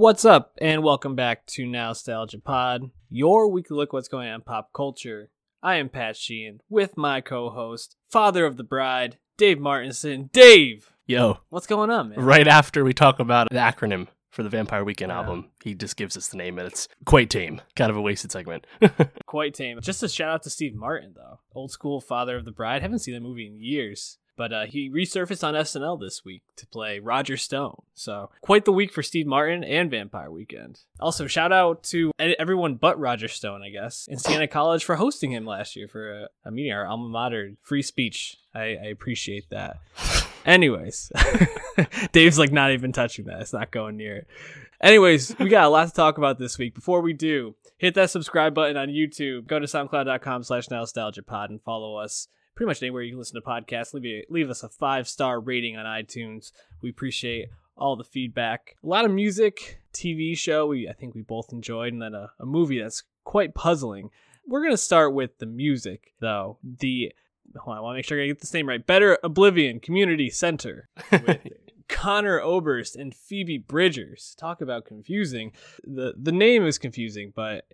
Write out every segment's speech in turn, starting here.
What's up, and welcome back to Nostalgia Pod, your weekly look what's going on in pop culture. I am Pat Sheehan with my co-host, father of the bride, Dave Martinson. Dave, Yo, what's going on, man? right after we talk about the acronym for the Vampire Weekend Yeah. album, he just gives us the name, and it's quite tame. Kind of a wasted segment. Quite tame. Just a shout out to Steve Martin, though, old school father of the bride. Haven't seen that movie in years. But uh, he resurfaced on SNL this week to play Roger Stone. So, quite the week for Steve Martin and Vampire Weekend. Also, shout out to everyone but Roger Stone, I guess, in Siena College for hosting him last year for a, a meeting, our alma mater. Free speech. I, I appreciate that. Anyways, Dave's like not even touching that. It's not going near it. Anyways, we got a lot to talk about this week. Before we do, hit that subscribe button on YouTube. Go to soundcloud.com slash nostalgiapod and follow us pretty much anywhere you can listen to podcasts. Leave, a, leave us a five star rating on iTunes. We appreciate all the feedback. A lot of music, TV show we I think we both enjoyed, and then a, a movie that's quite puzzling. We're gonna start with the music though. The on, I want to make sure I get this name right. Better Oblivion Community Center with Conor Oberst and Phoebe Bridgers. Talk about confusing. the The name is confusing, but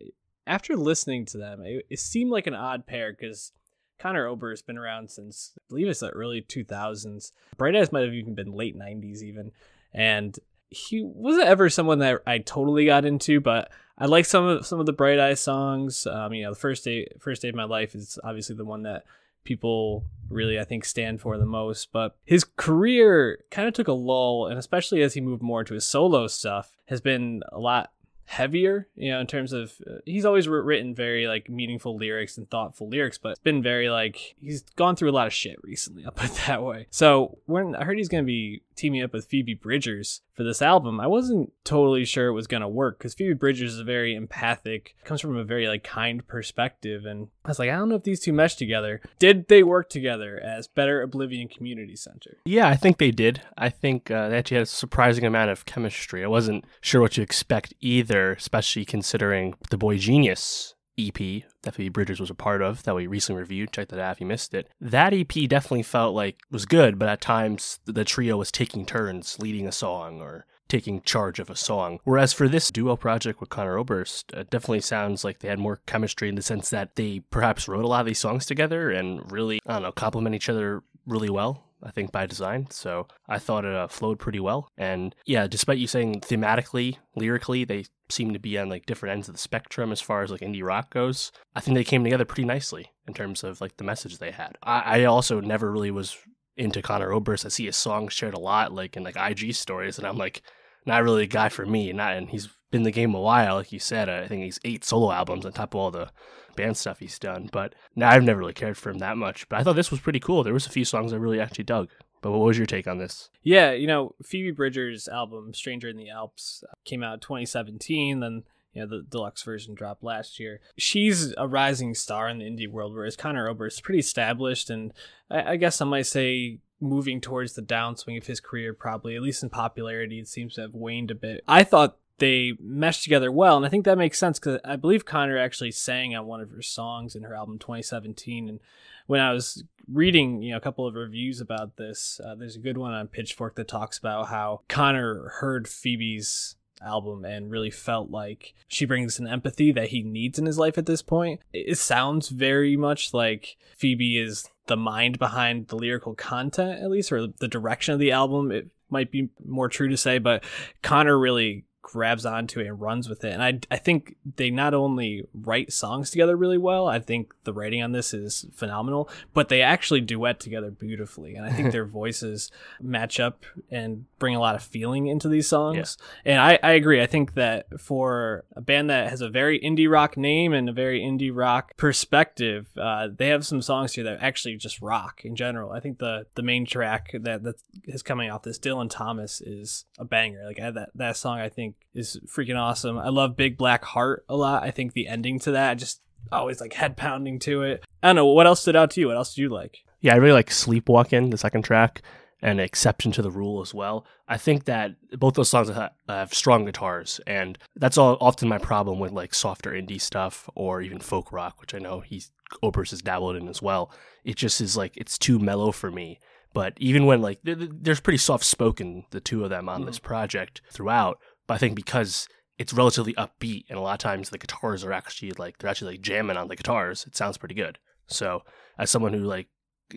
after listening to them, it, it seemed like an odd pair because Conor Ober has been around since I believe it's the early 2000s. Bright Eyes might have even been late 90s even, and he wasn't ever someone that I totally got into, but I like some of some of the Bright Eyes songs. Um, you know, the first day first day of my life is obviously the one that people really I think stand for the most. But his career kind of took a lull, and especially as he moved more into his solo stuff, has been a lot heavier you know in terms of uh, he's always written very like meaningful lyrics and thoughtful lyrics but it's been very like he's gone through a lot of shit recently i'll put it that way. So when i heard he's to be teaming up with phoebe bridgers for this album i wasn't totally sure it was going to work because phoebe bridgers is very empathic comes from a very like kind perspective and i was like i don't know if these two mesh together did they work together as better oblivion community center yeah, I think they did. I think uh, they actually had a surprising amount of chemistry. I wasn't sure what to expect either, especially considering the Boy Genius EP that Phoebe Bridgers was a part of that we recently reviewed. Check that out if you missed it. That EP definitely felt like was good, but at times the trio was taking turns leading a song or taking charge of a song. Whereas for this duo project with Conor Oberst, it definitely sounds like they had more chemistry in the sense that they perhaps wrote a lot of these songs together and really, I don't know, complement each other really well. I think by design. So I thought it uh, flowed pretty well. And yeah, despite you saying thematically, lyrically, they seem to be on like different ends of the spectrum as far as like indie rock goes. I think they came together pretty nicely in terms of like the message they had. I, I also never really was into Conor Oberst. I see his songs shared a lot, like in like IG stories, and I'm like, not really a guy for me. Not, and he's been in the game a while, like you said. I think he's eight solo albums on top of all the band stuff he's done. But now I've never really cared for him that much. But I thought this was pretty cool. There was a few songs I really actually dug. But what was your take on this? Yeah, you know, Phoebe Bridgers' album "Stranger in the Alps" came out in 2017. Then you know the deluxe version dropped last year. She's a rising star in the indie world, whereas Conor Oberst is pretty established, and I, I guess I might say moving towards the downswing of his career. Probably, at least in popularity, it seems to have waned a bit. I thought they meshed together well, and I think that makes sense because I believe Conor actually sang on one of her songs in her album 2017, and when I was reading, you know, a couple of reviews about this, uh, there's a good one on Pitchfork that talks about how Conor heard Phoebe's album and really felt like she brings an empathy that he needs in his life at this point. It sounds very much like Phoebe is the mind behind the lyrical content, at least, or the direction of the album. It might be more true to say, but Conor really grabs onto it and runs with it. And I, I think they not only write songs together really well, I think the writing on this is phenomenal, but they actually duet together beautifully. And I think their voices match up and bring a lot of feeling into these songs. And I, I agree. I think that for a band that has a very indie rock name and a very indie rock perspective, uh, they have some songs here that actually just rock in general. I think the, the main track that, that is coming off this, Dylan Thomas, is a banger. Like I, that, that song, I think is freaking awesome. I love Big Black Heart a lot. I think the ending to that just always like head pounding to it. I don't know. What else stood out to you? What else did you like? Yeah, I really like Sleepwalking, the second track, and Exception to the Rule as well. I think that both those songs have strong guitars, and that's all often my problem with like softer indie stuff or even folk rock, which I know he's Oberst has dabbled in as well. It just is like it's too mellow for me. But even when like th- th- there's pretty soft spoken the two of them on mm-hmm. this project throughout, But I think because it's relatively upbeat and a lot of times the guitars are actually like they're actually like jamming on the guitars, it sounds pretty good. So as someone who like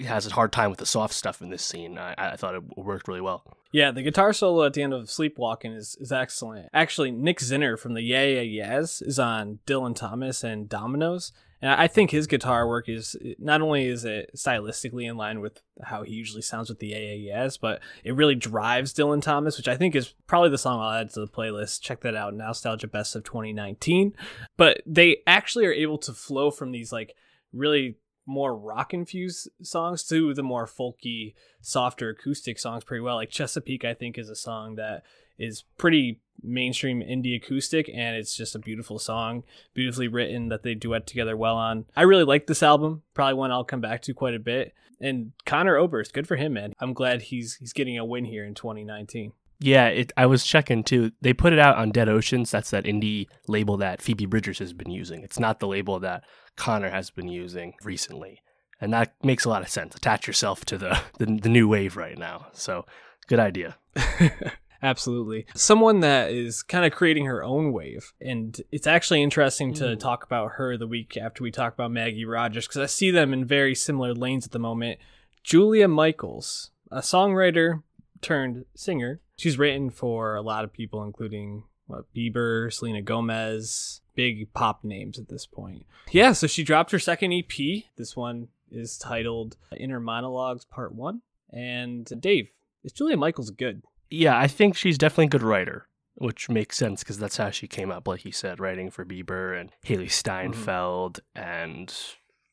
has a hard time with the soft stuff in this scene, I, I thought it worked really well. Yeah, the guitar solo at the end of Sleepwalking is, is excellent. Actually, Nick Zinner from the Yeah Yeah Yeahs is on Dylan Thomas and Dominoes. And I think his guitar work is not only is it stylistically in line with how he usually sounds with the Yeah but it really drives Dylan Thomas, which I think is probably the song I'll add to the playlist. Check that out, Nostalgia Best of 2019. But they actually are able to flow from these like really more rock infused songs to the more folky, softer acoustic songs pretty well. Like Chesapeake, I think, is a song that is pretty mainstream indie acoustic and it's just a beautiful song, beautifully written that they duet together well on. I really like this album, probably one I'll come back to quite a bit. And Conor Oberst, good for him, man. I'm glad he's he's getting a win here in 2019. Yeah, it, I was checking too. They put it out on Dead Oceans. That's that indie label that Phoebe Bridgers has been using. It's not the label that Conor has been using recently. And that makes a lot of sense. Attach yourself to the, the, the new wave right now. So, good idea. Absolutely. Someone that is kind of creating her own wave. And it's actually interesting to mm. talk about her the week after we talk about Maggie Rogers because I see them in very similar lanes at the moment. Julia Michaels, a songwriter turned singer. She's written for a lot of people, including what, Bieber, Selena Gomez, big pop names at this point. Yeah, so she dropped her second EP. This one is titled Inner Monologues Part 1. And Dave, is Julia Michaels good? Yeah, I think she's definitely a good writer, which makes sense because that's how she came up, like you said, writing for Bieber and Hailee mm-hmm. Steinfeld mm-hmm. and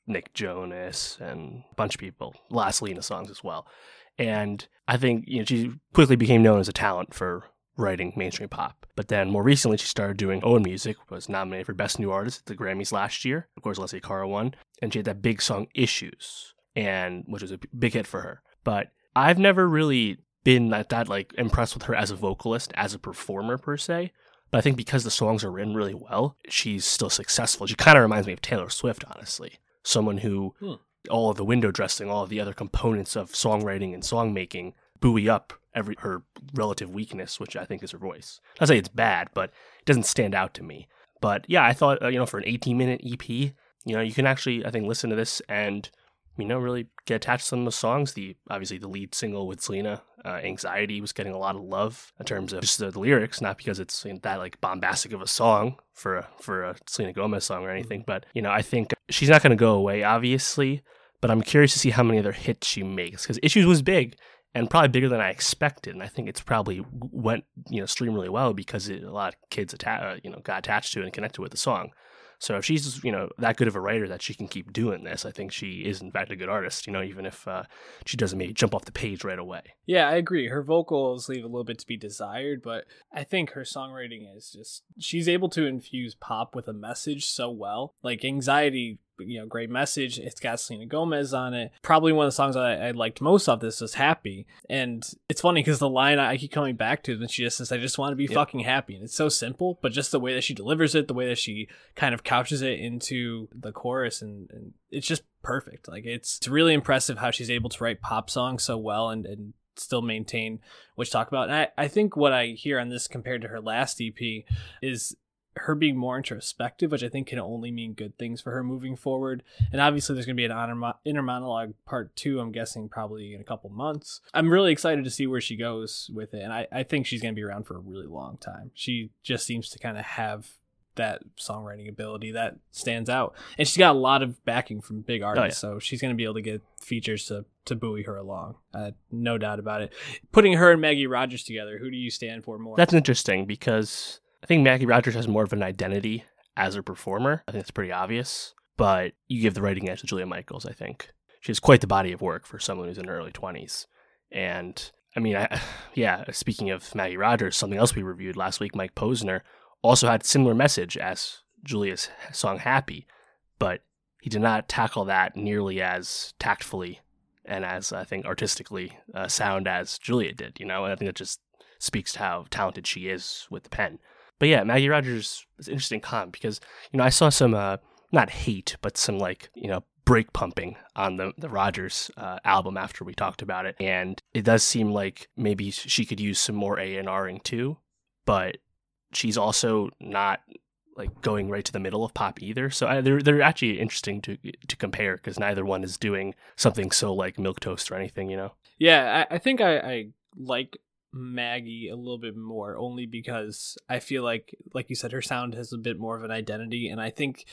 Nick Jonas and a bunch of people, last Lena songs as well. And I think you know she quickly became known as a talent for writing mainstream pop. But then more recently, she started doing own music, was nominated for Best New Artist at the Grammys last year. Of course, Alessia Cara won. And she had that big song Issues, and which was a big hit for her. But I've never really been that, that like impressed with her as a vocalist, as a performer per se. But I think because the songs are written really well, she's still successful. She kind of reminds me of Taylor Swift, honestly. Someone who hmm. all of the window dressing, all of the other components of songwriting and song making buoy up every her relative weakness, which I think is her voice. I say it's bad, but it doesn't stand out to me. But yeah, I thought uh, you know for an 18 minute EP, you know you can actually I think listen to this and you know, really get attached to some of the songs. The obviously the lead single with Selena, uh, "Anxiety," was getting a lot of love in terms of just the, the lyrics, not because it's you know, that like bombastic of a song for a, for a Selena Gomez song or anything. Mm-hmm. But you know, I think she's not going to go away, obviously. But I'm curious to see how many other hits she makes because "Issues" was big and probably bigger than I expected. And I think it's probably went you know stream really well because it, a lot of kids atta- uh, you know got attached to it and connected with the song. So if she's you know that good of a writer that she can keep doing this, I think she is in fact a good artist. You know, even if uh, she doesn't maybe jump off the page right away. Yeah, I agree. Her vocals leave a little bit to be desired, but I think her songwriting is just she's able to infuse pop with a message so well. Like anxiety you know, great message. It's got Selena Gomez on it. Probably one of the songs I, I liked most of this was Happy. And it's funny because the line I keep coming back to when she just says, I just want to be yep. fucking happy. And it's so simple, but just the way that she delivers it, the way that she kind of couches it into the chorus, and, and it's just perfect. Like, it's, it's really impressive how she's able to write pop songs so well and, and still maintain what you talk about. And I, I think what I hear on this compared to her last EP is her being more introspective, which I think can only mean good things for her moving forward. And obviously, there's going to be an inner monologue part two, I'm guessing probably in a couple months. I'm really excited to see where she goes with it. And I, I think she's going to be around for a really long time. She just seems to kind of have that songwriting ability that stands out. And she's got a lot of backing from big artists, oh, yeah. so she's going to be able to get features to to buoy her along. Uh, no doubt about it. Putting her and Maggie Rogers together, who do you stand for more? That's interesting because I think Maggie Rogers has more of an identity as a performer. I think it's pretty obvious. But you give the writing edge to Julia Michaels, I think. She has quite the body of work for someone who's in her early 20s. And I mean, I, yeah, speaking of Maggie Rogers, something else we reviewed last week, Mike Posner, also had similar message as Julia's song Happy, but he did not tackle that nearly as tactfully and as, I think, artistically uh, sound as Julia did, you know? And I think that just speaks to how talented she is with the pen. But yeah, Maggie Rogers is an interesting comp because you know I saw some uh, not hate, but some like you know brake pumping on the the Rogers uh, album after we talked about it, and it does seem like maybe she could use some more A and Ring too. But she's also not like going right to the middle of pop either. So I, they're they're actually interesting to to compare because neither one is doing something so like milk toast or anything, you know. Yeah, I, I think I, I like Maggie a little bit more only because I feel like like you said her sound has a bit more of an identity and I think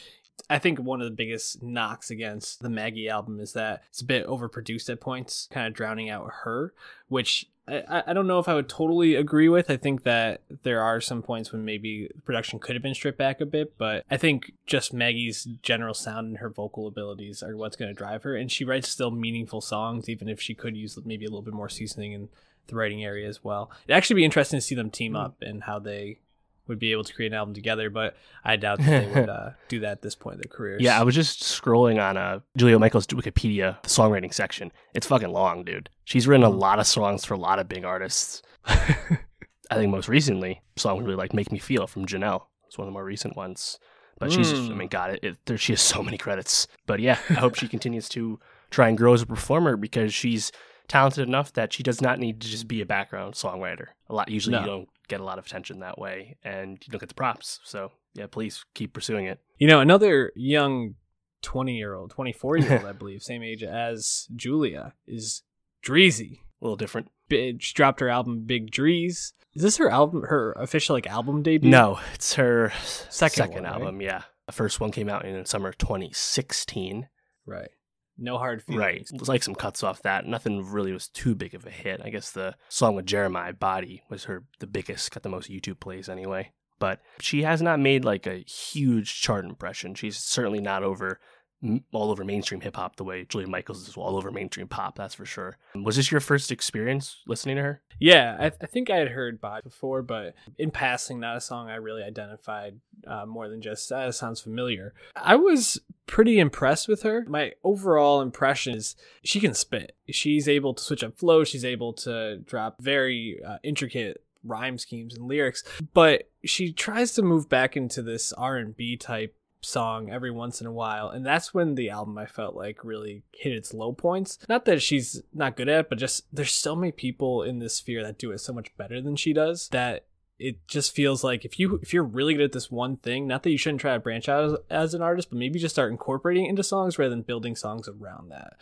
I think one of the biggest knocks against the Maggie album is that it's a bit overproduced at points, kind of drowning out her, which I, I don't know if I would totally agree with. I think that there are some points when maybe production could have been stripped back a bit, but I think just Maggie's general sound and her vocal abilities are what's going to drive her. And she writes still meaningful songs, even if she could use maybe a little bit more seasoning in the writing area as well. It'd actually be interesting to see them team up and how they would be able to create an album together, but I doubt that they would uh, do that at this point in their careers. Yeah, I was just scrolling on uh, Julia Michaels' Wikipedia, the songwriting section. It's fucking long, dude. She's written a Mhm. lot of songs for a lot of big artists. I think most recently, song really like "Make Me Feel" from Janelle. It's one of the more recent ones. But she's, I Mm. mean, God, it, it, there, she has so many credits. But yeah, I hope she continues to try and grow as a performer because she's talented enough that she does not need to just be a background songwriter. A lot usually you don't get a lot of attention that way, and you don't get the props. So yeah, please keep pursuing it. You know, another young 20 year old, 24 year old, I believe, same age as Julia, is Dreezy. A little different. She dropped her album Big Dreez. Is this her album, her official like album debut? No, it's her Second second, one, right? album. Yeah, the first one came out in summer 2016. Right. No hard feelings. Right, it was like some cuts off that. Nothing really was too big of a hit. I guess the song with Jeremih Body was her the biggest, got the most YouTube plays anyway. But she has not made like a huge chart impression. She's certainly not over all over mainstream hip hop the way Julia Michaels is all over mainstream pop. That's for sure. Was this your first experience listening to her? Yeah, I, I think I had heard Body before, but in passing, not a song I really identified uh, more than just uh, sounds familiar. I was pretty impressed with her. My overall impression is she can spit. She's able to switch up flow. She's able to drop very uh, intricate rhyme schemes and lyrics, but she tries to move back into this R&B type song every once in a while and that's when the album i felt like really hit its low points. Not that she's not good at it but just there's so many people in this sphere that do it so much better than she does that it just feels like if you if you're really good at this one thing not that you shouldn't try to branch out as, as an artist but maybe just start incorporating into songs rather than building songs around that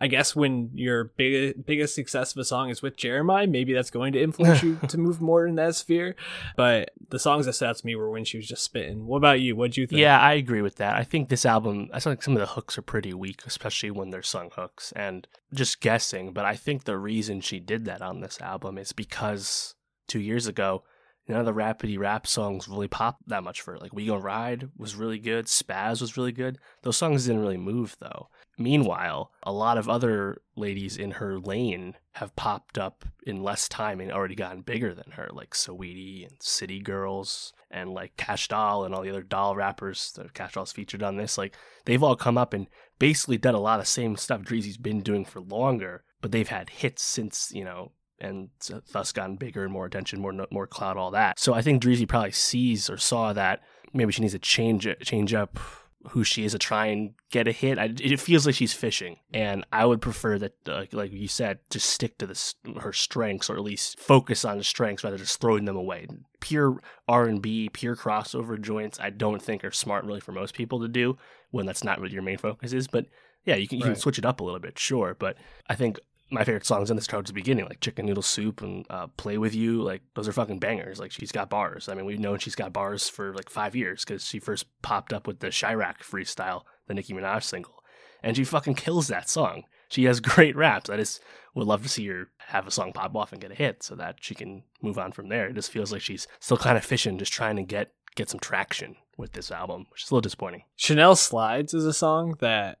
I guess when your big, biggest success of a song is with Jeremih, maybe that's going to influence you to move more in that sphere. But the songs that stood out to me were when she was just spitting. What about you? What'd you think? Yeah, I agree with that. I think this album, I like some of the hooks are pretty weak, especially when they're sung hooks. And just guessing, but I think the reason she did that on this album is because two years ago, none of the rapidy rap songs really popped that much for her. Like We Gon' Ride was really good, Spaz was really good. Those songs didn't really move though. Meanwhile, a lot of other ladies in her lane have popped up in less time and already gotten bigger than her, like Saweetie and City Girls and like Kash Doll and all the other doll rappers that Kash Doll's featured on this. Like they've all come up and basically done a lot of same stuff Dreezy's been doing for longer, but they've had hits since, you know, and thus gotten bigger and more attention, more more clout, all that. So I think Dreezy probably sees or saw that maybe she needs to change it, change up who she is to try and get a hit. I, it feels like she's fishing, and I would prefer that, uh, like you said, just stick to this her strengths, or at least focus on the strengths rather than just throwing them away. Pure R and B, pure crossover joints, I don't think are smart really for most people to do when that's not what your main focus is. But yeah, you can you Right. can switch it up a little bit, sure. But I think my favorite songs in this chart at the beginning, like Chicken Noodle Soup and uh, Play With You, like those are fucking bangers. Like she's got bars. I mean, we've known she's got bars for like five years because she first popped up with the Chiraq freestyle, the Nicki Minaj single. And she fucking kills that song. She has great raps. I just would love to see her have a song pop off and get a hit so that she can move on from there. It just feels like she's still kind of fishing, just trying to get get some traction with this album, which is a little disappointing. Chanel Slides is a song that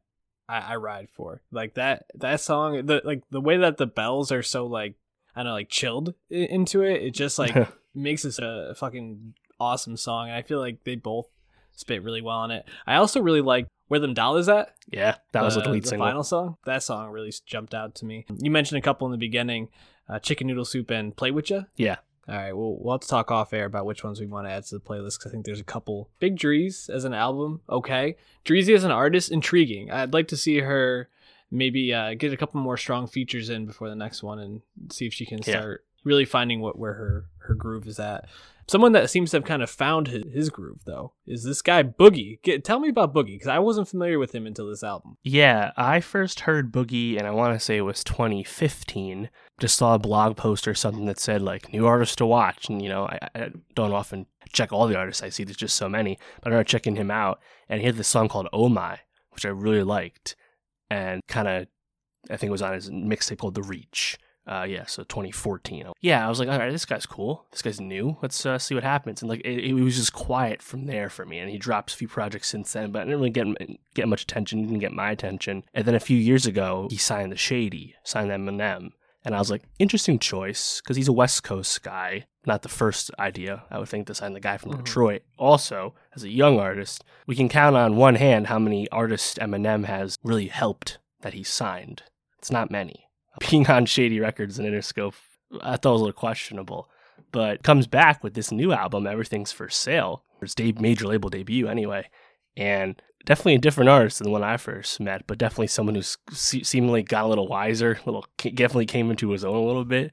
I, I ride for. Like that that song, the like the way that the bells are so like I don't know, like chilled into it. It just like makes this a fucking awesome song. And I feel like they both spit really well on it. I also really like Where Them Dollars At. yeah, that was the, the lead the single. final song. That song really jumped out to me. You mentioned a couple in the beginning, uh, Chicken Noodle Soup and Play With Ya. Yeah. All right, well, we'll have to talk off air about which ones we want to add to the playlist because I think there's a couple. Big Dreez as an album, okay. Dreezy as an artist, intriguing. I'd like to see her maybe uh, get a couple more strong features in before the next one and see if she can Yeah. start really finding what where her her groove is at. Someone that seems to have kind of found his, his groove though is this guy Boogie. Get, tell me about Boogie because I wasn't familiar with him until this album. Yeah, I first heard Boogie, and I want to say it was 2015. Just saw a blog post or something that said like new artists to watch, and you know I, I don't often check all the artists I see. There's just so many, but I started checking him out, and he had this song called "Oh My," which I really liked, and kind of I think it was on his mixtape called "The Reach." Uh, yeah, so 2014. Yeah, I was like, all right, this guy's cool. This guy's new. Let's uh, see what happens. And like, it, it, was just quiet from there for me. And he dropped a few projects since then, but I didn't really get get much attention. Didn't get my attention. And then a few years ago, he signed the Shady, signed Eminem. And I was like, interesting choice because he's a West Coast guy. Not the first idea, I would think, to sign the guy from mm-hmm. Detroit. Also, as a young artist, we can count on one hand how many artists Eminem has really helped that he signed. It's not many. Being on Shady Records and Interscope, I thought was a little questionable. But comes back with this new album, Everything's for Sale. It's de- major label debut anyway. And definitely a different artist than when I first met, but definitely someone who's se- seemingly got a little wiser, little definitely came into his own a little bit,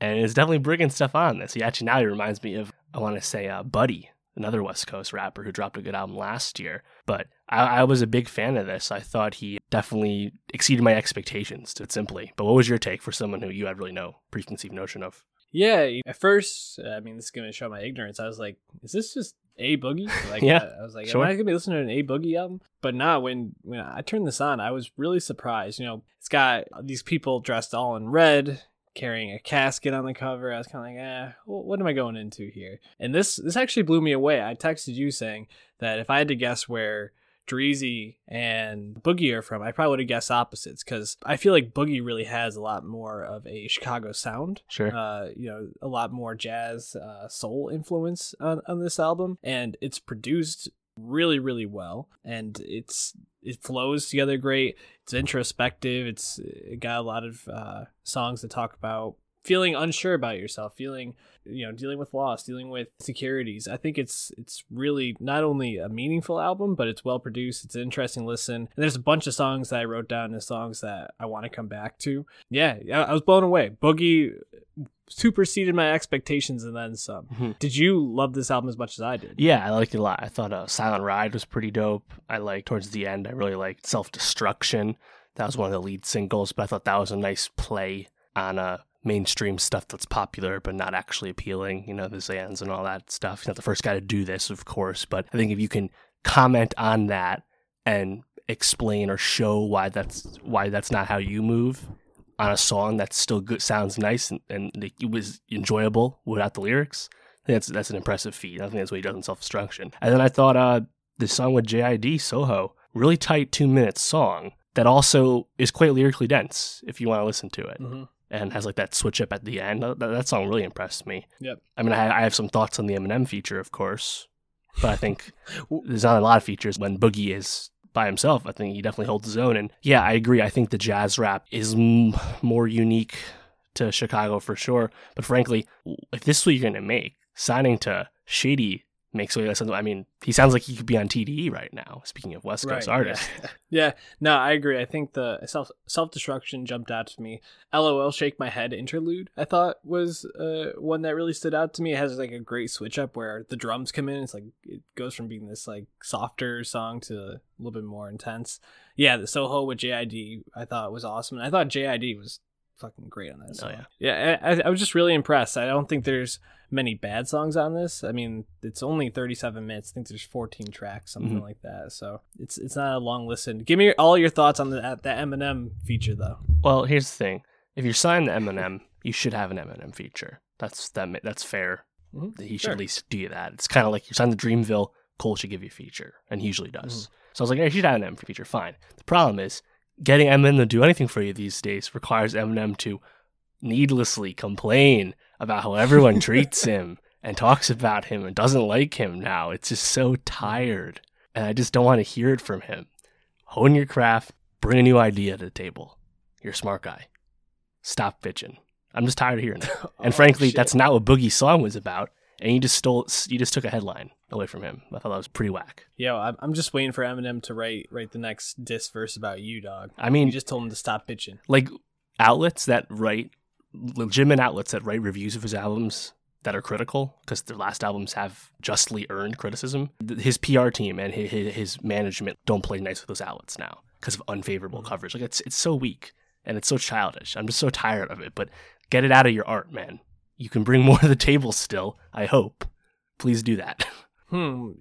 and is definitely bringing stuff on this. He actually now he reminds me of I want to say uh, Buddy, another West Coast rapper who dropped a good album last year. But I, I, was a big fan of this. I thought he definitely exceeded my expectations, to simply. But what was your take for someone who you had really no preconceived notion of? Yeah, at first, I mean, this is going to show my ignorance. I was like, is this just a Boogie. Like, yeah, I was like, sure. am I gonna be listening to an A Boogie album? But nah, when when I turned this on, I was really surprised. You know, it's got these people dressed all in red, carrying a casket on the cover. I was kind of like, eh, what am I going into here? And this this actually blew me away. I texted you saying that if I had to guess where Dreezy and Boogie are from, I probably would have guessed opposites because I feel like Boogie really has a lot more of a Chicago sound. Sure. Uh, you know, a lot more jazz, uh, soul influence on, on this album, and it's produced really, really well, and it's it flows together great. It's introspective. It's it got a lot of uh, songs that talk about feeling unsure about yourself, feeling you know dealing with loss dealing with securities i think it's it's really not only a meaningful album but it's well produced it's an interesting listen. And there's a bunch of songs that i wrote down as songs that i want to come back to. Yeah i was blown away. Boogie superseded my expectations and then some. Mm-hmm. did you love this album as much as i did? Yeah i liked it a lot. I thought uh, silent ride was pretty dope. I like towards the end i really liked self-destruction. That was one of the lead singles but i thought that was a nice play on a uh, mainstream stuff that's popular but not actually appealing, you know, the Xans and all that stuff. He's not the first guy to do this, of course, but I think if you can comment on that and explain or show why that's why that's not how you move on a song that still good sounds nice and, and it was enjoyable without the lyrics, that's that's an impressive feat. I think that's what he does in self destruction. And then I thought uh the song with JID, Soho, really tight two minute song that also is quite lyrically dense if you want to listen to it. Mm-hmm and has like that switch up at the end. That, that song really impressed me. Yep. I mean, I, I have some thoughts on the Eminem feature, of course, but I think there's not a lot of features when Boogie is by himself. I think he definitely holds his own. And yeah, I agree. I think the jazz rap is m- more unique to Chicago for sure. But frankly, if this is what you're going to make, signing to Shady makes way less sense. I mean, he sounds like he could be on TDE right now. Speaking of West Coast right, artists, yeah. yeah. no, I agree. I think the self self destruction jumped out to me. LOL, shake my head interlude. I thought was uh, one that really stood out to me. It has like a great switch up where the drums come in. It's like it goes from being this like softer song to a little bit more intense. Yeah, the Soho with JID I thought was awesome. And I thought JID was fucking great on this. Oh yeah, yeah. I, I was just really impressed. I don't think there's many bad songs on this. I mean, it's only 37 minutes. I think there's 14 tracks, something mm-hmm. like that. So it's it's not a long listen. Give me all your thoughts on the that Eminem feature though. Well, here's the thing: if you're signed to Eminem, you should have an Eminem feature. That's that that's fair. Mm-hmm. He should sure. at least do that. It's kind of like you're signed to Dreamville. Cole should give you a feature, and he usually does. Mm-hmm. So I was like, hey, you should have an Eminem feature. Fine. The problem is getting Eminem to do anything for you these days requires Eminem to needlessly complain about how everyone treats him and talks about him and doesn't like him now. It's just so tired. And I just don't want to hear it from him. Hone your craft, bring a new idea to the table. You're a smart guy. Stop bitching. I'm just tired of hearing it. And oh, frankly, shit. that's not what Boogie's song was about. And you just stole, you just took a headline away from him. I thought that was pretty whack. Yo, I'm just waiting for Eminem to write write the next diss verse about you, dog. I mean, you just told him to stop bitching. Like outlets that write legitimate outlets that write reviews of his albums that are critical because their last albums have justly earned criticism. His PR team and his, his management don't play nice with those outlets now because of unfavorable Mm-hmm. coverage. Like it's it's so weak and it's so childish. I'm just so tired of it. But get it out of your art, man. You can bring more to the table still. I hope. Please do that. Hmm.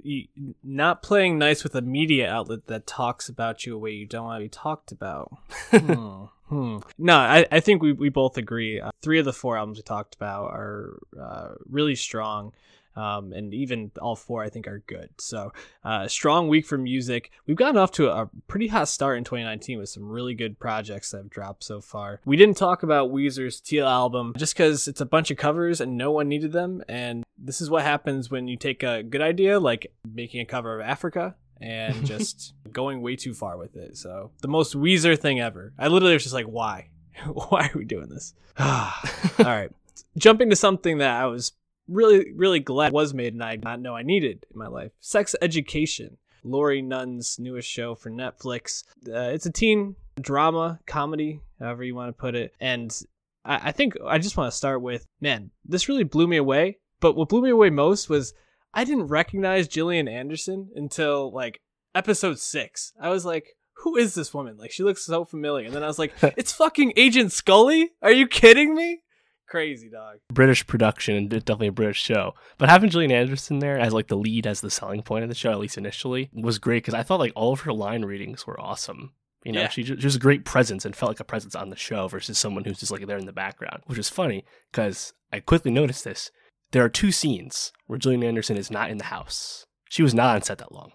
Not playing nice with a media outlet that talks about you a way you don't want to be talked about. hmm. Hmm. No, I, I think we, we both agree. Uh, three of the four albums we talked about are uh, really strong. Um, and even all four, I think, are good. So, uh, strong week for music. We've gotten off to a pretty hot start in 2019 with some really good projects that have dropped so far. We didn't talk about Weezer's Teal album just because it's a bunch of covers and no one needed them. And this is what happens when you take a good idea, like making a cover of Africa, and just going way too far with it. So, the most Weezer thing ever. I literally was just like, why? why are we doing this? All right. Jumping to something that I was really, really glad was made and I did not know I needed in my life. Sex Education. Laurie Nunn's newest show for Netflix. Uh, it's a teen drama, comedy, however you want to put it. And I, I think I just want to start with man, this really blew me away. But what blew me away most was I didn't recognize Gillian Anderson until like episode six. I was like, who is this woman? Like, she looks so familiar. And then I was like, it's fucking Agent Scully? Are you kidding me? Crazy dog. British production and definitely a British show. But having Gillian Anderson there as like the lead, as the selling point of the show, at least initially, was great because I thought like all of her line readings were awesome. You know, Yeah. she, ju- she was a great presence and felt like a presence on the show versus someone who's just like there in the background, which is funny because I quickly noticed this. There are two scenes where Gillian Anderson is not in the house. She was not on set that long.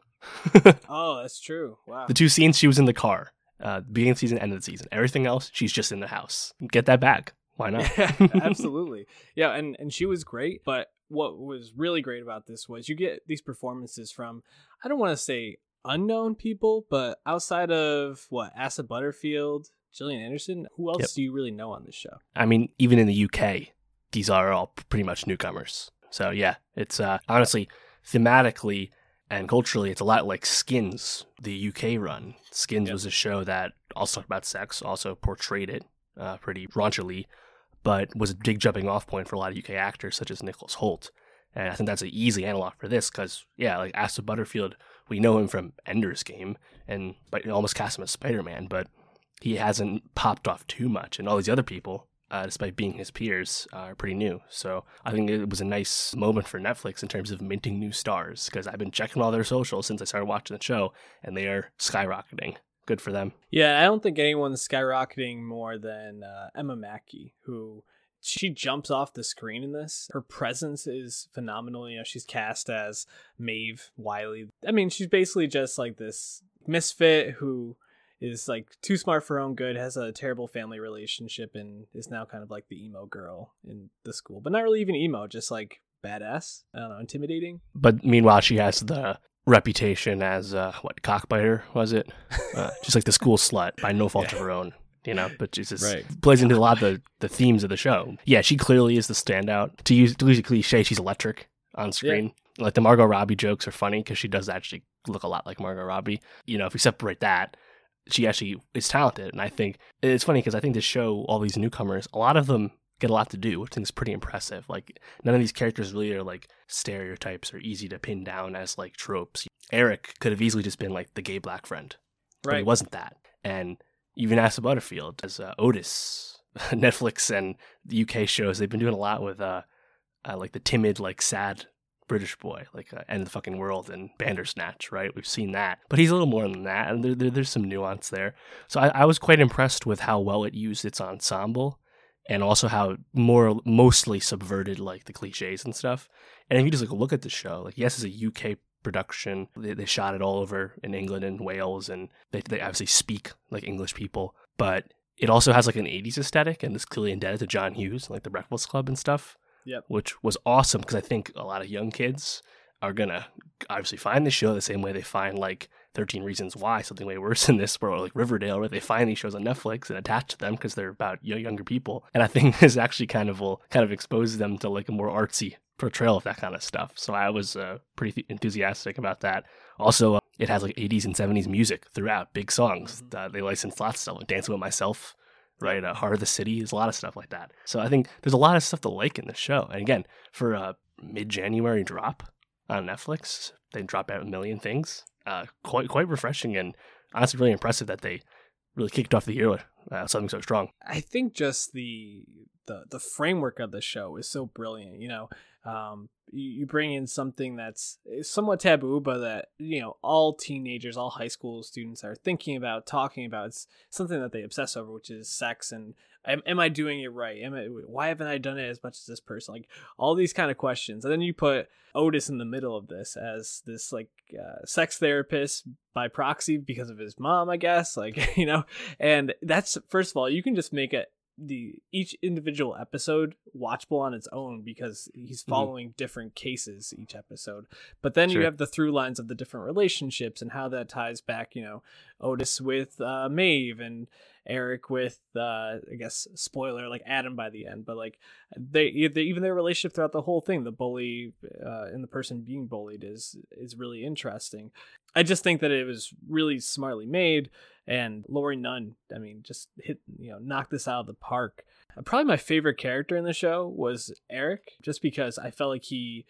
Oh, that's true. Wow. The two scenes she was in the car, uh, beginning of the season, end of the season. Everything else, she's just in the house. Get that back. Why not? Absolutely. Yeah, and and she was great, but what was really great about this was you get these performances from I don't want to say unknown people, but outside of what Asa Butterfield, Gillian Anderson, who else Yep. do you really know on this show? I mean, even in the UK, these are all pretty much newcomers. So yeah, it's uh, honestly thematically and culturally, it's a lot like Skins, the UK run. Skins Yep. was a show that also talked about sex, also portrayed it uh, pretty raunchily, but was a big jumping off point for a lot of UK actors such as Nicholas Hoult. And I think that's an easy analog for this because, yeah, like Asa Butterfield, we know him from Ender's Game and but almost cast him as Spider Man, but he hasn't popped off too much. And all these other people, uh, despite being his peers, uh, are pretty new. So I think it was a nice moment for Netflix in terms of minting new stars because I've been checking all their socials since I started watching the show, and they are skyrocketing. Good for them. Yeah, I don't think anyone's skyrocketing more than uh, Emma Mackey, who she jumps off the screen in this. Her presence is phenomenal. You know, she's cast as Maeve Wiley. I mean, she's basically just like this misfit who is like too smart for her own good, has a terrible family relationship, and is now kind of like the emo girl in the school. But not really even emo, just like badass. I don't know, intimidating. But meanwhile, she has the reputation as uh, what cockbiter was it? Uh, just like the school slut by no fault of her own. You know, but she just Right. plays into a lot of the, the themes of the show. Yeah, she clearly is the standout. To use to use a cliche, she's electric on screen. Like the Margot Robbie jokes are funny because she does actually look a lot like Margot Robbie. You know, if we separate that, she actually is talented. And I think it's funny because I think this show, all these newcomers, a lot of them get a lot to do, which I think is pretty impressive. Like none of these characters really are like stereotypes or easy to pin down as like tropes. Eric could have easily just been like the gay black friend, but he wasn't that. And even Asa Butterfield as uh, Otis, Netflix and the UK shows, they've been doing a lot with uh, uh like the timid, like sad British boy, like uh, End of the Fucking World and Bandersnatch, right? We've seen that, but he's a little more than that, and there, there, there's some nuance there. So I, I was quite impressed with how well it used its ensemble, and also how more mostly subverted like the cliches and stuff. And if you just like look at the show, like yes, it's a UK production. They, they shot it all over in England and Wales, and they they obviously speak like English people, but it also has like an 80s aesthetic and is clearly indebted to John Hughes, like the Breakfast Club and stuff Yep. which was awesome because I think a lot of young kids are gonna obviously find the show the same way they find like 13 Reasons Why, something way worse than this, or like Riverdale, where they find these shows on Netflix and attach to them because they're about younger people. And I think this actually kind of will kind of expose them to like a more artsy portrayal of that kind of stuff. So I was uh, pretty enthusiastic about that. Also, uh, it has like 80s and 70s music throughout, big songs. Uh, they licensed lots of stuff, like Dancing with Myself. right? Uh, Heart of the City. There's a lot of stuff like that. So I think there's a lot of stuff to like in the show. And again, for a mid January drop on Netflix, they drop out a million things. Uh, quite quite refreshing and honestly really impressive that they really kicked off the year with uh, something so strong. I think just the the the framework of the show is so brilliant. You know, um, you, you bring in something that's somewhat taboo, but that you know all teenagers, all high school students are thinking about, talking about. It's something that they obsess over, which is sex and am, am I doing it right? Am I, why haven't I done it as much as this person? Like all these kind of questions, and then you put Otis in the middle of this as this like uh, sex therapist by proxy because of his mom, I guess. Like you know, and that's first of all, you can just make it the each individual episode watchable on its own because he's Mm-hmm. following different cases each episode. But then Sure. you have the through lines of the different relationships and how that ties back, you know, Otis with uh, Maeve and Eric with uh, I guess spoiler like Adam by the end, but like they, they even their relationship throughout the whole thing, the bully uh, and the person being bullied is is really interesting. I just think that it was really smartly made and Laurie Nunn, I mean, just hit you know, knocked this out of the park. Uh, Probably my favorite character in the show was Eric, just because I felt like he,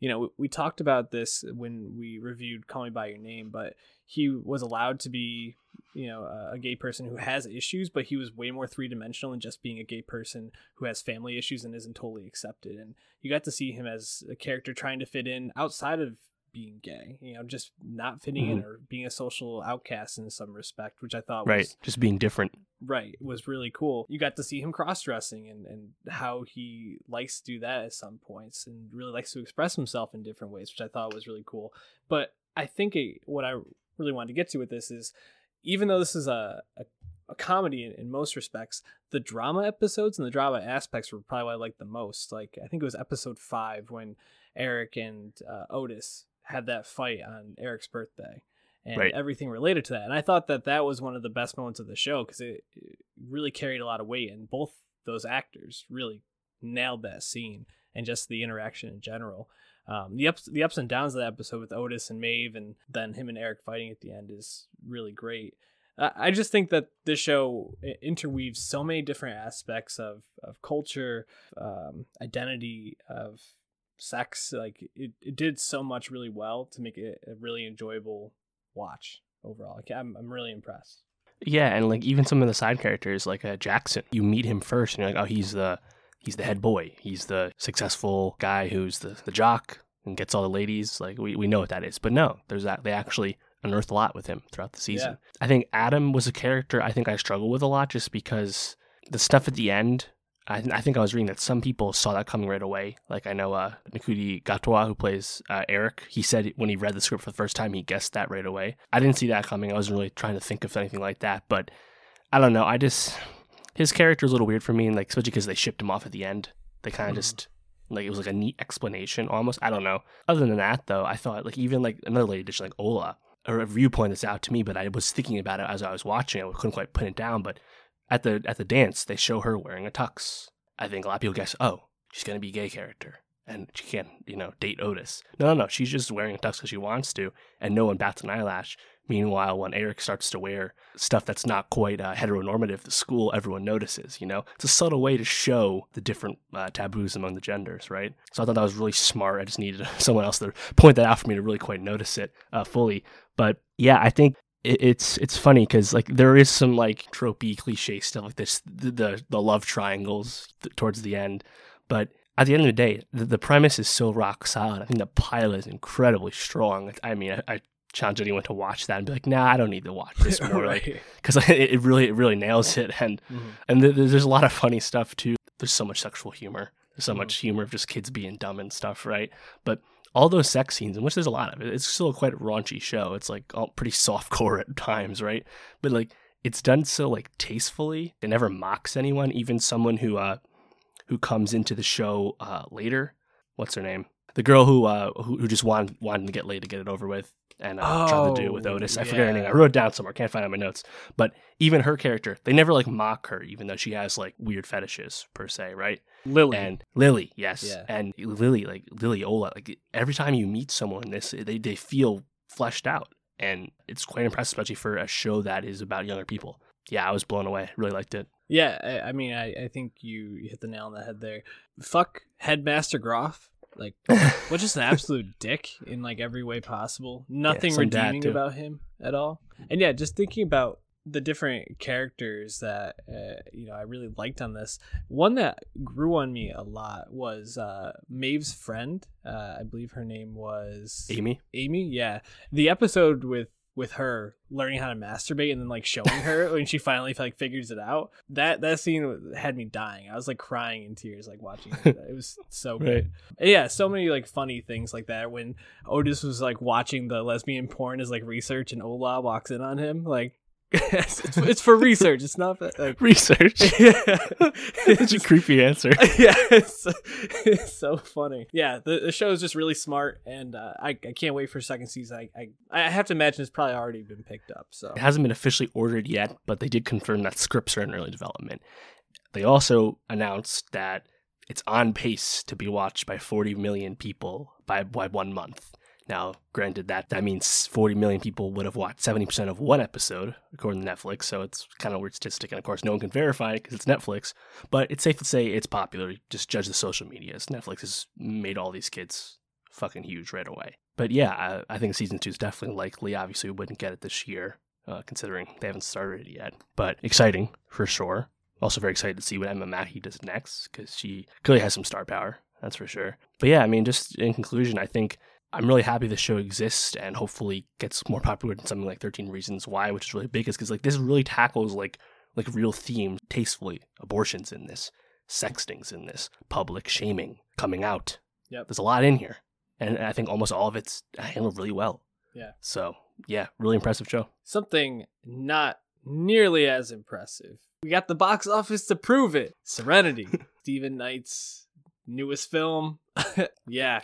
you know, we, talked about this when we reviewed Call Me by Your Name, but he was allowed to be, you know, a, a gay person who has issues, but he was way more three dimensional than just being a gay person who has family issues and isn't totally accepted. And you got to see him as a character trying to fit in outside of being gay, you know, just not fitting in or being a social outcast in some respect, which I thought Right. was Just being different. right was really cool. You got to see him cross dressing and, and how he likes to do that at some points and really likes to express himself in different ways, which I thought was really cool. But I think it, what I really wanted to get to with this is even though this is a, a, a comedy in, in most respects, the drama episodes and the drama aspects were probably what I liked the most. Like, I think it was episode five when Eric and uh, Otis had that fight on Eric's birthday and Right. everything related to that. And I thought that that was one of the best moments of the show because it, it really carried a lot of weight, and both those actors really nailed that scene and just the interaction in general. Um, the ups, the ups and downs of that episode with Otis and Maeve, and then him and Eric fighting at the end is really great. I I just think that this show interweaves so many different aspects of of culture, um, identity, of sex. Like it, it did so much really well to make it a really enjoyable watch overall. Like, I'm I'm really impressed. Yeah, and like even some of the side characters, like uh, Jackson, you meet him first, and you're like, oh, he's the he's the head boy. He's the successful guy who's the the jock and gets all the ladies. Like we, we know what that is, but no, there's that they actually unearthed a lot with him throughout the season. I think Adam was a character I think I struggle with a lot just because the stuff at the end. I, I think I was reading that some people saw that coming right away. Like I know uh, Ncuti Gatwa, who plays uh, Eric, he said when he read the script for the first time, he guessed that right away. I didn't see that coming. I wasn't really trying to think of anything like that. But I don't know. I just his character is a little weird for me, and like especially because they shipped him off at the end. They kind of Mhm. just like it was like a neat explanation almost. I don't know. Other than that, though, I thought like even like another lady edition like Ola, a review pointed this out to me, but I was thinking about it as I was watching. I couldn't quite put it down, but at the at the dance, they show her wearing a tux. I think a lot of people guess, oh, she's gonna be a gay character, and she can't, you know, date Otis. No, no, no, she's just wearing a tux because she wants to, and no one bats an eyelash. Meanwhile, when Eric starts to wear stuff that's not quite uh, heteronormative, the school everyone notices. You know, it's a subtle way to show the different uh, taboos among the genders, right? So I thought that was really smart. I just needed someone else to point that out for me to really quite notice it uh, fully. But yeah, I think it, it's it's funny because like there is some like tropey cliche stuff like this the the, the love triangles th- towards the end, but at the end of the day, the, the premise is so rock solid. I think the pilot is incredibly strong. I mean, I, I challenge anyone to watch that and be like, nah, I don't need to watch this more, like right. because it, it really it really nails it and Mhm. and th- there's a lot of funny stuff too. There's so much sexual humor. There's so Mhm. much humor of just kids being dumb and stuff, right? But all those sex scenes, in which there's a lot of it, it's still quite raunchy show. It's like all pretty softcore at times, right? But like it's done so like tastefully. It never mocks anyone, even someone who uh who comes into the show uh later. What's her name? The girl who uh who, who just wanted wanted to get laid to get it over with and uh, tried to do it with Oh, Otis. I forget her name. I wrote it down somewhere. Can't find it on my notes. But even her character, they never like mock her, even though she has like weird fetishes per se, right? Lily. And Lily, yes, Yeah. and Lily, like Lily Ola, like every time you meet someone this, they they feel fleshed out, and it's quite impressive, especially for a show that is about younger people. yeah, I was blown away. Really liked it. Yeah, I, I mean, I, I think you hit the nail on the head there. Fuck Headmaster Groff. Like, what just an absolute dick in like every way possible. Nothing dad, redeeming about him at all. And yeah, just thinking about the different characters that uh, you know I really liked on this. One that grew on me a lot was uh, Maeve's friend. Uh, I believe her name was Aimee. Aimee, yeah. The episode with with her learning how to masturbate and then like showing her when she finally like figures it out. That that scene had me dying. I was like crying in tears like watching it. It was so good. Yeah, so many like funny things like that when Otis was like watching the lesbian porn as like research and Ola walks in on him like it's, it's for research. It's not for, like Research. yeah. Such a creepy answer. yeah, it's, it's so funny. Yeah, the, the show is just really smart, and uh, I, I can't wait for second season. I, I I have to imagine it's probably already been picked up. So It hasn't been officially ordered yet, but they did confirm that scripts are in early development. They also announced that it's on pace to be watched by 40 million people by, by one month. Now, granted that that means 40 million people would have watched 70% of one episode, according to Netflix, so it's kind of a weird statistic, and of course no one can verify it because it's Netflix, but it's safe to say it's popular. Just judge the social medias. Netflix has made all these kids fucking huge right away. But yeah, I, I think season two is definitely likely. Obviously, we wouldn't get it this year, uh, considering they haven't started it yet. But exciting for sure. Also very excited to see what Emma Mackey does next because she clearly has some star power. That's for sure. But yeah, I mean, just in conclusion, I think I'm really happy the show exists and hopefully gets more popular than something like 13 Reasons Why, which is really big, is because like this really tackles like like real themes tastefully. Abortions in this, sexting's in this, public shaming, coming out. Yep. There's a lot in here, and I think almost all of it's handled really well. Yeah. So yeah, really impressive show. something not nearly as impressive. We got the box office to prove it. Serenity, Steven Knight's newest film. yeah,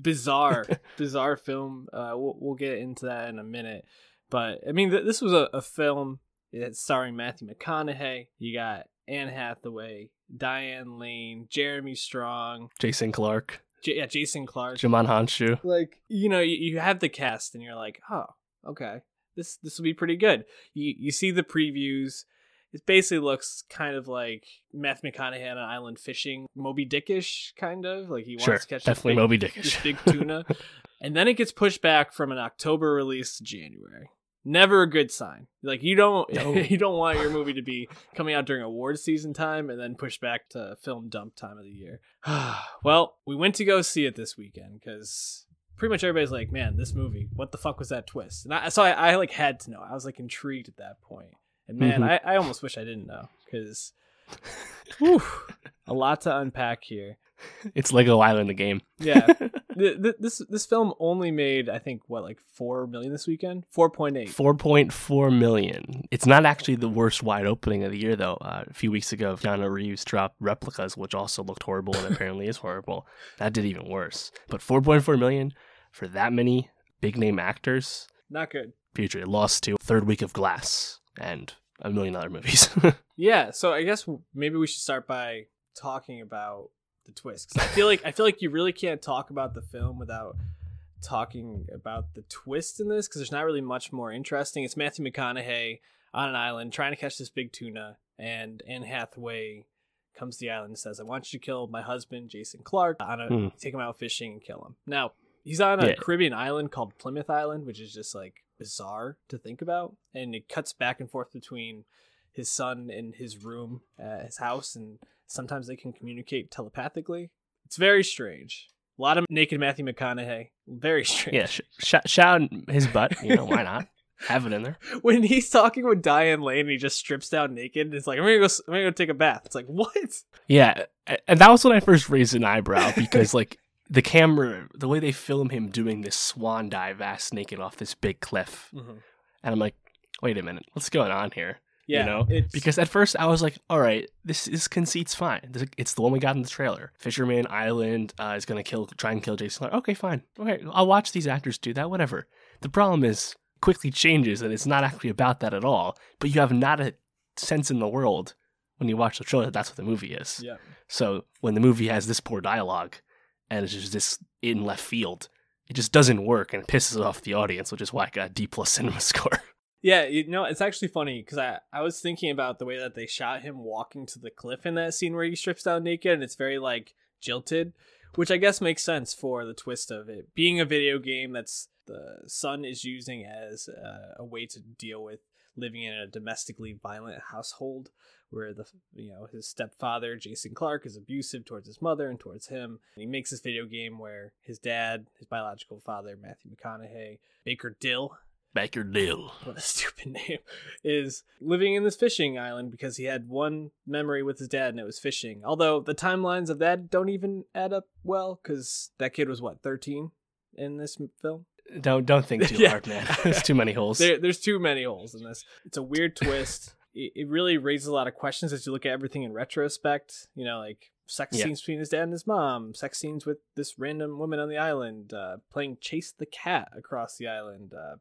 bizarre, bizarre film. Uh, we'll, we'll get into that in a minute. But I mean, th- this was a, a film that's starring Matthew McConaughey. You got Anne Hathaway, Diane Lane, Jeremy Strong, Jason Clarke, J- yeah, Jason Clarke. Djimon Hounsou. like you know, you, you have the cast, and you're like, oh, okay, this this will be pretty good. You you see the previews. It basically looks kind of like Matthew McConaughey on an island fishing, Moby Dickish, kind of like he wants Sure, to catch definitely big- Moby this Dickish. big tuna, and then it gets pushed back from an October release to January. Never a good sign. Like you don't No. you don't want your movie to be coming out during award season time and then pushed back to film dump time of the year. well, we went to go see it this weekend because pretty much everybody's like, "Man, this movie, what the fuck was that twist?" And I, so I, I like had to know. I was like intrigued at that point. And man, Mhm. I, I almost wish I didn't know because a lot to unpack here. it's Lego Island, the game. Yeah, Th- th- this this film only made I think what like four million this weekend, four point eight. 4.4 million. It's not actually the worst wide opening of the year, though. Uh, a few weeks ago, Keanu Reeves dropped Replicas, which also looked horrible and apparently is horrible. That did even worse. But 4.4 million for that many big name actors, Not good. future it lost to Third Week of Glass and a million other movies. Yeah, so I guess maybe we should start by talking about the twist. I feel like I feel like you really can't talk about the film without talking about the twist in this because there's not really much more interesting. It's Matthew McConaughey on an island trying to catch this big tuna, and Anne Hathaway comes to the island and says, "I want you to kill my husband, Jason Clarke, on a Hmm. take him out fishing and kill him." Now he's on a Yeah. Caribbean island called Plymouth Island, which is just like bizarre to think about, and it cuts back and forth between his son in his room at his house, and sometimes they can communicate telepathically. It's very strange. A lot of naked Matthew McConaughey. Very strange. yeah, sh- sh- shout his butt. You know, why not? Have it in there. When he's talking with Diane Lane, he just strips down naked. And It's like I'm gonna go. I'm gonna go take a bath. It's like what? Yeah, and that was when I first raised an eyebrow because like the camera, the way they film him doing this swan dive ass naked off this big cliff, and I'm like, wait a minute, what's going on here? Yeah, you know, it's, because at first I was like, all right, this this conceit's fine. It's the one we got in the trailer. Fisherman Island uh, is gonna kill, try and kill Jason. Okay, fine. Okay, I'll watch these actors do that. Whatever. The problem is quickly changes, and it's not actually about that at all. But you have not a sense in the world when you watch the trailer that that's what the movie is. yeah. So when the movie has this poor dialogue and it's just this in left field, it just doesn't work and it pisses off the audience, which is why I got a D plus cinema score. Yeah, you know, it's actually funny because I, I was thinking about the way that they shot him walking to the cliff in that scene where he strips down naked and it's very like jilted, which I guess makes sense for the twist of it being a video game that's the son is using as uh, a way to deal with living in a domestically violent household where the you know his stepfather Jason Clarke is abusive towards his mother and towards him. And he makes this video game where his dad, his biological father Matthew McConaughey, Baker Dill, Baker Dill. what a stupid name, is living in this fishing island because he had one memory with his dad and it was fishing. Although the timelines of that don't even add up well because that kid was what thirteen in this film. Don't don't think too Yeah. hard, man. There's too many holes. There, there's too many holes in this. It's a weird twist. It, it really raises a lot of questions as you look at everything in retrospect. You know, like sex Yeah. scenes between his dad and his mom, sex scenes with this random woman on the island, uh, playing chase the cat across the island. Uh,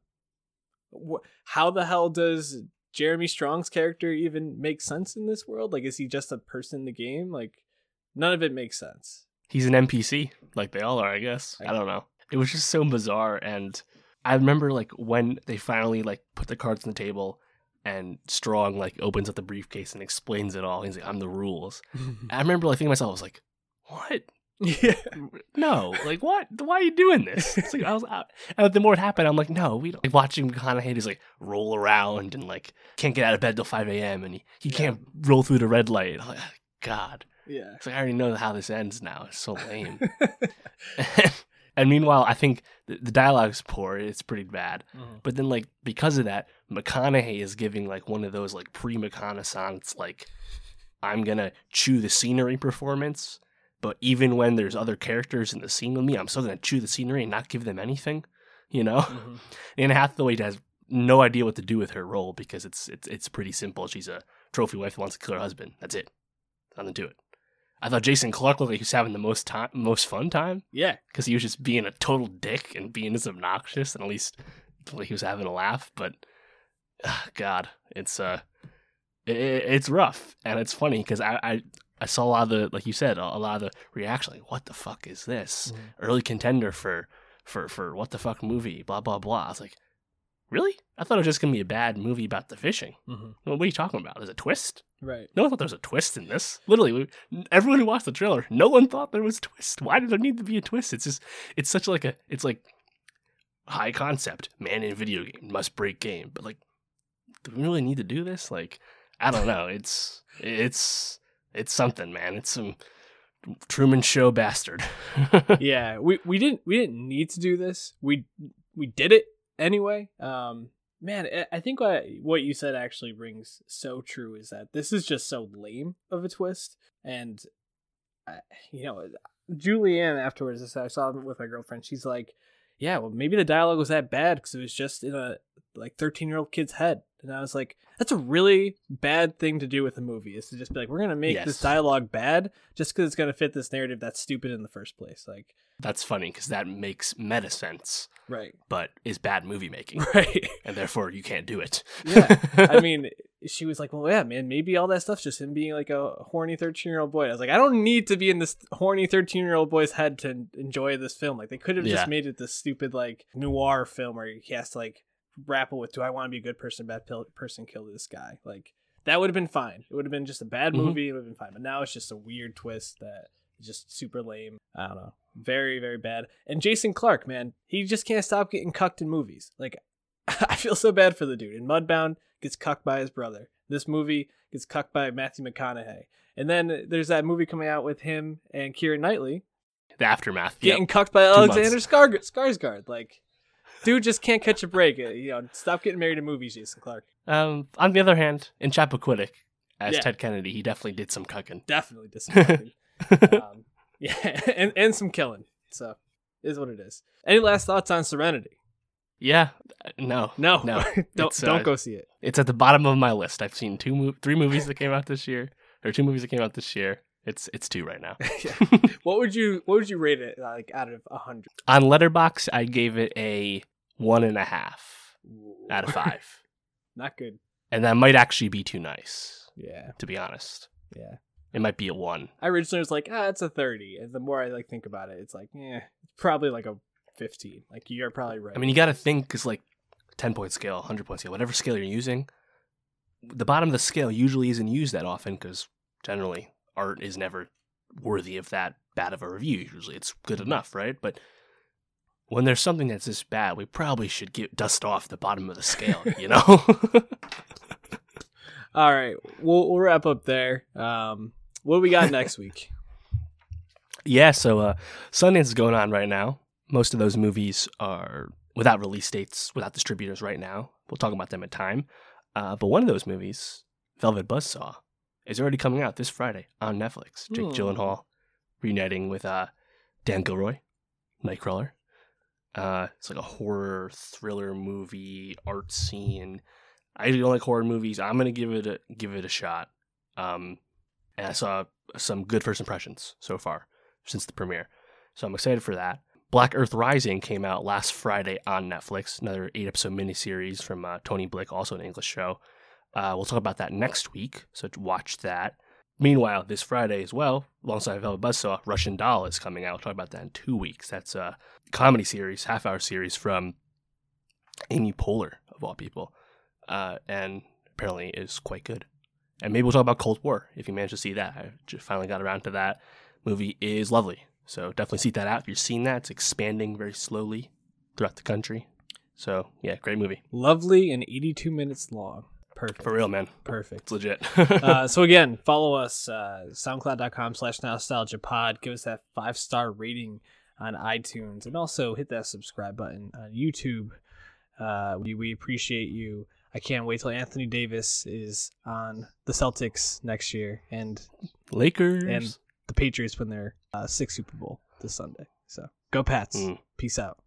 wh- how the hell does Jeremy Strong's character even make sense in this world? Like, is he just a person in the game? Like, none of it makes sense. He's an NPC, like they all are, I guess. I don't know. It was just so bizarre, and I remember like when they finally like put the cards on the table, and Strong like opens up the briefcase and explains it all. He's like, "I'm the rules." I remember like thinking to myself, I was like, "What? yeah. No, like what? Why are you doing this?" It's like I was out, and the more it happened, I'm like, "No, we don't." Like watching McConaughey just like roll around and like can't get out of bed till 5 a.m. and he, he Yeah. can't roll through the red light. Like, ah, God, Yeah. it's like I already know how this ends now. It's so lame. and meanwhile, I think the, the dialogue's poor. It's pretty bad. Mhm. But then, like, because of that, McConaughey is giving like one of those like pre McConaissance, like, I'm gonna chew the scenery performance. But even when there's other characters in the scene with me, I'm still gonna chew the scenery and not give them anything, you know. Mhm. Anne Hathaway has no idea what to do with her role because it's it's it's pretty simple. She's a trophy wife who wants to kill her husband. That's it. Nothing to it. I thought Jason Clarke looked like he was having the most time, most fun time Yeah. because he was just being a total dick and being just obnoxious, and at least like, he was having a laugh. But ah, God, it's uh, it, it's rough and it's funny because I, I I saw a lot of the like you said a, a lot of the reaction like what the fuck is this Mhm. early contender for for for what the fuck movie blah blah blah. I was like, really? I thought it was just gonna be a bad movie about the fishing. hmm Well, what are you talking about? There's a twist. Right. No one thought there was a twist in this. Literally, we- everyone who watched the trailer, no one thought there was a twist. Why did there need to be a twist? It's just, it's such like a, it's like high concept. Man in video game must break game, but like, do we really need to do this? Like, I don't know. It's, it's, it's something, man. It's some Truman Show bastard. yeah, we we didn't we didn't need to do this. We we did it anyway. Um, man, I- think what what you said actually rings so true is that this is just so lame of a twist, and I, you know, Julianne afterwards, I saw it with my girlfriend. She's like, "Yeah, well, maybe the dialogue was that bad because it was just in a like thirteen year old kid's head." And I was like, "That's a really bad thing to do with a movie is to just be like, we're gonna make this dialogue bad just because it's gonna fit this narrative that's stupid in the first place." Like, That's funny because that makes meta sense, right, but is bad movie making, right. and therefore you can't do it. Yeah, I mean, she was like, "Well, yeah, man, maybe all that stuff's just him being like a horny thirteen-year-old boy." I was like, "I don't need to be in this horny thirteen-year-old boy's head to enjoy this film. Like, they could have Yeah. just made it this stupid like noir film where he has to like grapple with, do I want to be a good person, bad person, kill this guy? Like, that would have been fine. It would have been just a bad Mhm. movie. It would have been fine. But now it's just a weird twist that is just super lame. I don't know, very very bad. And Jason Clarke, man, he just can't stop getting cucked in movies. Like, I feel so bad for the dude. In Mudbound, gets cucked by his brother. This movie gets cucked by Matthew McConaughey. And then there's that movie coming out with him and Keira Knightley The aftermath. Yep. getting cucked by Two Alexander Skar- Skarsgård. Like, dude just can't catch a break. Uh, You know, stop getting married in movies, Jason Clarke. Um, on the other hand, in Chappaquiddick, as Yeah. Ted Kennedy, he definitely did some cucking. Definitely disappointing. um, yeah, and, and some killing. So, is what it is. Any last thoughts on Serenity? yeah, no, No, no. don't It's, don't uh, go see it. It's at the bottom of my list. I've seen two, mo- three movies that came out this year, or two movies that came out this year. It's it's two right now. Yeah. What would you What would you rate it like out of a hundred? on Letterboxd, I gave it a one and a half out of five, Not good. and that might actually be too nice, Yeah, to be honest. yeah. It might be a one. I originally was like, ah, it's a thirty, and the more I like think about it, it's like, yeah, probably like a fifteen. Like you're probably right. I mean, you got to think because like 10 point scale, 100 point scale, whatever scale you're using, the bottom of the scale usually isn't used that often because generally art is never worthy of that bad of a review. Usually it's good enough, right? But when there's something that's this bad, we probably should get dust off the bottom of the scale, you know? All right, we'll we'll wrap up there. Um, what do we got next week? yeah, so uh, Sundance is going on right now. Most of those movies are without release dates, without distributors right now. We'll talk about them in time. Uh, but one of those movies, Velvet Buzzsaw, is already coming out this Friday on Netflix. Jake Hmm. Gyllenhaal reuniting with uh, Dan Gilroy, Nightcrawler. Uh, it's like a horror thriller movie, art scene. I don't like horror movies. I'm gonna give it a give it a shot. Um, and I saw some good first impressions so far since the premiere, so I'm excited for that. Black Earth Rising came out last Friday on Netflix, another eight episode miniseries from uh, Tony Blick, also an English show. Uh, we'll talk about that next week, so watch that. Meanwhile, this Friday as well, alongside Velvet Buzzsaw, Russian Doll is coming out. We'll talk about that in two weeks. That's a comedy series, half hour series from Amy Poehler, of all people, uh, and apparently is quite good. And maybe we'll talk about Cold War if you manage to see that. I just finally got around to that. Movie is lovely. So definitely seek that out. If you've seen that, it's expanding very slowly throughout the country. So yeah, great movie. Lovely and 82 minutes long. Perfect. For real, man. Perfect. It's legit. uh, so again, follow us, uh, soundcloud.com slash nostalgia pod. Give us that five star rating on iTunes and also hit that subscribe button on YouTube. Uh, we, we appreciate you. I can't wait till Anthony Davis is on the Celtics next year and Lakers. and the Patriots win their uh, sixth Super Bowl this Sunday. So go Pats. Mm. Peace out.